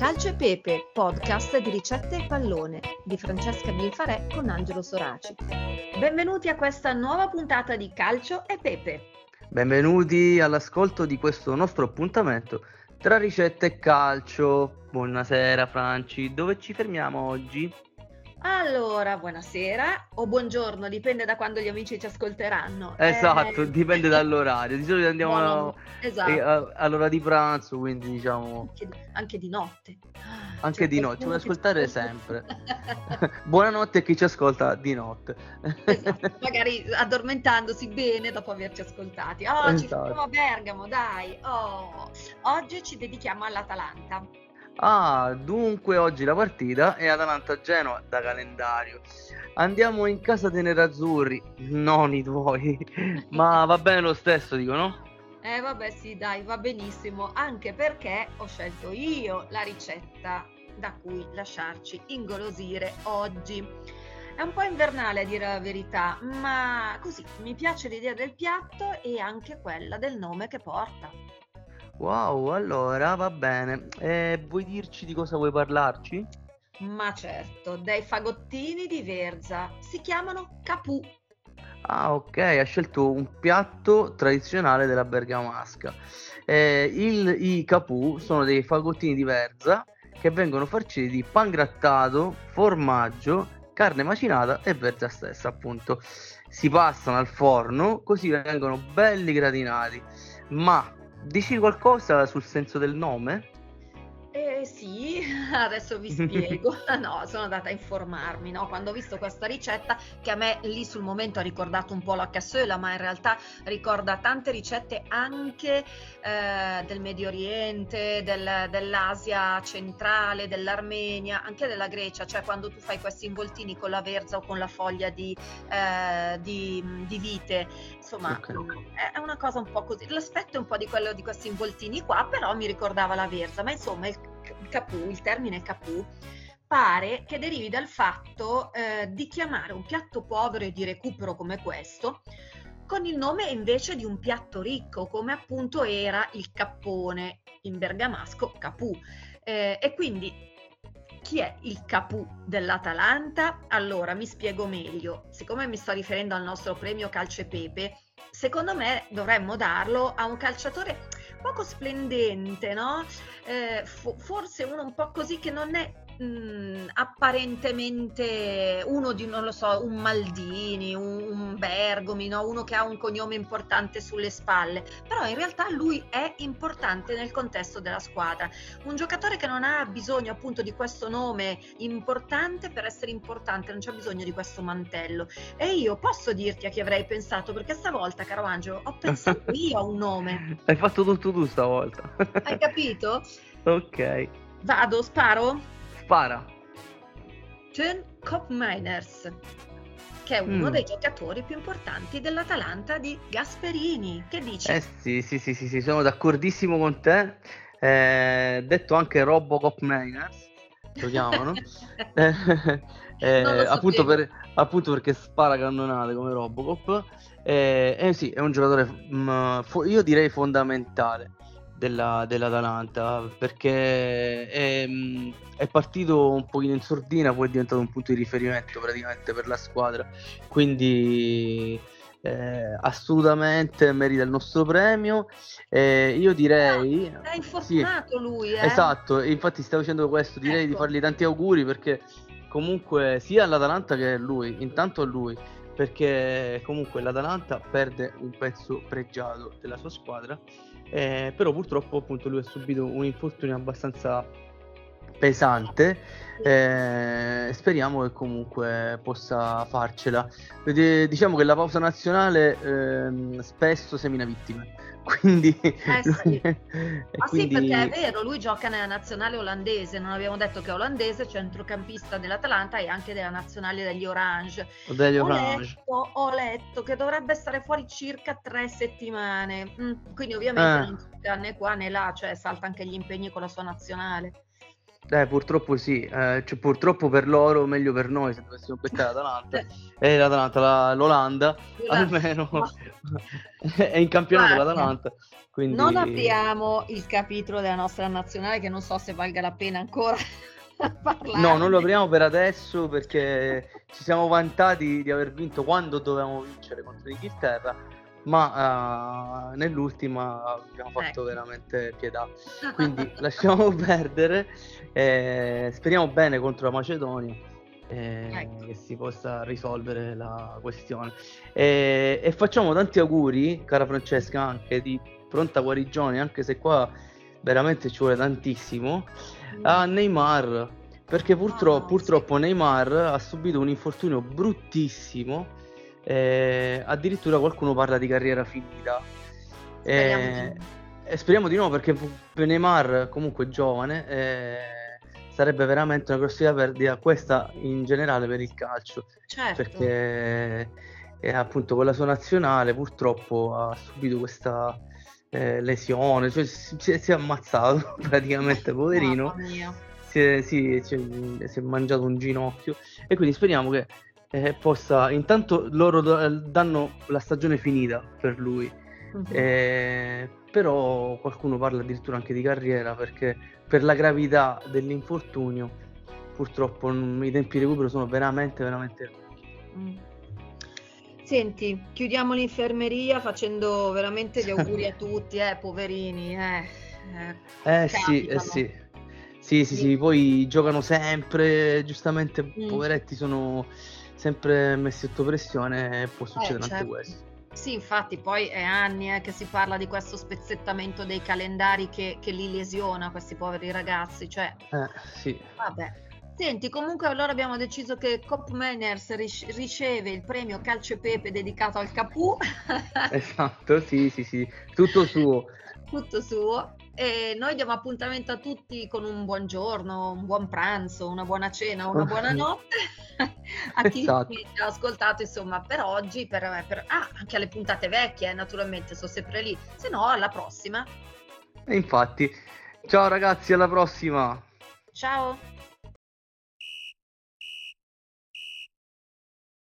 Calcio e Pepe, podcast di ricette e pallone di Francesca Bilfarè con Angelo Soraci. Benvenuti a questa nuova puntata di Calcio e Pepe. Benvenuti all'ascolto di questo nostro appuntamento tra ricette e calcio. Buonasera Franci, dove ci fermiamo oggi? Allora, buonasera o buongiorno, dipende da quando gli amici ci ascolteranno. Esatto, eh... dipende dall'orario. Di solito andiamo no, esatto. Eh, a, all'ora di pranzo, quindi diciamo... Anche, anche di notte. Anche cioè, di notte, ci puoi ascoltare sempre. Buonanotte a chi ci ascolta di notte. esatto, magari addormentandosi bene dopo averci ascoltati. Oh, esatto. ci a Bergamo, dai. Oh. Oggi ci dedichiamo all'Atalanta. Ah, dunque oggi la partita è Atalanta-Genoa da calendario. Andiamo in casa dei nerazzurri, non i tuoi, ma va bene lo stesso, dico no? Eh vabbè sì dai, va benissimo, anche perché ho scelto io la ricetta da cui lasciarci ingolosire oggi. È un po' invernale a dire la verità, ma così mi piace l'idea del piatto e anche quella del nome che porta. Wow, allora va bene. Eh, vuoi dirci di cosa vuoi parlarci? Ma certo, dei fagottini di Verza. Si chiamano capù. Ah, ok, ha scelto un piatto tradizionale della bergamasca. Eh, il, I capù sono dei fagottini di Verza che vengono farciti di pan grattato, formaggio, carne macinata e verza stessa, appunto. Si passano al forno così vengono belli gratinati. Ma Dici qualcosa sul senso del nome? Sì, adesso vi spiego. no, sono andata a informarmi, no? Quando ho visto questa ricetta, che a me lì sul momento ha ricordato un po' la cassola, ma in realtà ricorda tante ricette anche eh, del Medio Oriente, del, dell'Asia centrale, dell'Armenia, anche della Grecia, cioè quando tu fai questi involtini con la verza o con la foglia di, eh, di, di vite, insomma, okay. è una cosa un po' così. L'aspetto è un po' di quello di questi involtini qua, però mi ricordava la verza, ma insomma il capù, il termine capù, pare che derivi dal fatto eh, di chiamare un piatto povero e di recupero come questo con il nome invece di un piatto ricco, come appunto era il cappone in bergamasco capù. Eh, e quindi chi è il capù dell'Atalanta? Allora mi spiego meglio. Siccome mi sto riferendo al nostro premio Calcio e Pepe, secondo me dovremmo darlo a un calciatore poco splendente, no? Eh, fo- forse uno un po' così che non è mh, mm, apparentemente uno di, non lo so, un Maldini, un, un Bergomi, no? uno che ha un cognome importante sulle spalle, però in realtà lui è importante nel contesto della squadra. Un giocatore che non ha bisogno appunto di questo nome importante per essere importante, non c'è bisogno di questo mantello. E io posso dirti a chi avrei pensato, perché stavolta, caro Angelo, ho pensato io a un nome. Hai fatto tutto tu stavolta. Hai capito? ok. Vado, sparo? Spara. Turn Kopmeiners, che è uno mm. dei giocatori più importanti dell'Atalanta di Gasperini. Che dici? Eh sì, sì, sì, sì, sì sono d'accordissimo con te. Eh, detto anche Robocop Miners, lo chiamano. eh, eh, appunto, per, appunto, perché spara cannonate come Robocop. Eh, eh sì, è un giocatore, mh, mm, fo- io direi fondamentale della, dell'Atalanta perché è, è, partito un pochino in sordina, poi è diventato un punto di riferimento praticamente per la squadra. Quindi eh, assolutamente merita il nostro premio. Eh, io direi. è infortunato sì, lui, eh? Esatto, infatti stavo dicendo questo, direi ecco. di fargli tanti auguri perché comunque sia all'Atalanta che a lui, intanto a lui perché comunque l'Atalanta perde un pezzo pregiato della sua squadra, eh, però purtroppo appunto lui ha subito un infortunio abbastanza pesante. Eh, speriamo che comunque possa farcela. Diciamo che la pausa nazionale eh, spesso semina vittime. Quindi, eh sì. ah quindi... sì, perché è vero, lui gioca nella nazionale olandese. Non abbiamo detto che è olandese, centrocampista dell'Atalanta e anche della nazionale degli Orange. Degli ho, Orange. Letto, ho letto che dovrebbe stare fuori circa tre settimane. Mm, quindi, ovviamente, eh. non gioca né qua né là, cioè salta anche gli impegni con la sua nazionale. Eh, purtroppo sì, eh, cioè, purtroppo per loro, meglio per noi se dovessimo beccare l'Atalanta. e eh, l'Atalanta, la, l'Olanda, almeno è in campionato Guarda, l'Atalanta. Quindi... Non apriamo il capitolo della nostra nazionale che non so se valga la pena ancora parlare. No, non lo apriamo per adesso perché ci siamo vantati di aver vinto quando dovevamo vincere contro l'Inghilterra ma uh, nell'ultima abbiamo fatto ecco. veramente pietà. Quindi lasciamo perdere, eh, speriamo bene contro la Macedonia. Eh, ecco. che si possa risolvere la questione e, e, facciamo tanti auguri cara Francesca anche di pronta guarigione anche se qua veramente ci vuole tantissimo a mm. Neymar perché purtroppo, oh, purtroppo sì. Neymar ha subito un infortunio bruttissimo eh, addirittura qualcuno parla di carriera finita. Speriamo, eh, di... speriamo di no perché Neymar comunque giovane eh, sarebbe veramente una grossa perdita questa in generale per il calcio. Certo. perché eh, appunto con la sua nazionale purtroppo ha subito questa eh, lesione cioè si, si, è ammazzato praticamente poverino. Si è, si, si è mangiato un ginocchio. E quindi speriamo che eh, possa intanto loro danno la stagione finita per lui uh-huh. eh, però qualcuno parla addirittura anche di carriera perché per la gravità dell'infortunio purtroppo i tempi di recupero sono veramente veramente mm. Senti, chiudiamo l'infermeria facendo veramente gli auguri a tutti, eh, poverini. Eh, eh, eh sì, eh sì. Sì, sì, sì, poi giocano sempre, giustamente, mm. poveretti sono sempre messi sotto pressione può succedere eh, certo. anche questo. Sì, infatti poi è anni eh, che si parla di questo spezzettamento dei calendari che, che li lesiona questi poveri ragazzi, cioè... Eh, sì. Vabbè. Senti, comunque allora abbiamo deciso che Cop Manners riceve il premio Calcio e Pepe dedicato al Capù. esatto, sì, sì, sì, tutto suo. tutto suo. E noi diamo appuntamento a tutti con un buon giorno, un buon pranzo, una buona cena, una buona notte a chi esatto. ha ascoltato insomma per oggi, per, per, ah, anche alle puntate vecchie naturalmente, sono sempre lì, se no alla prossima. E infatti, ciao ragazzi, alla prossima. Ciao.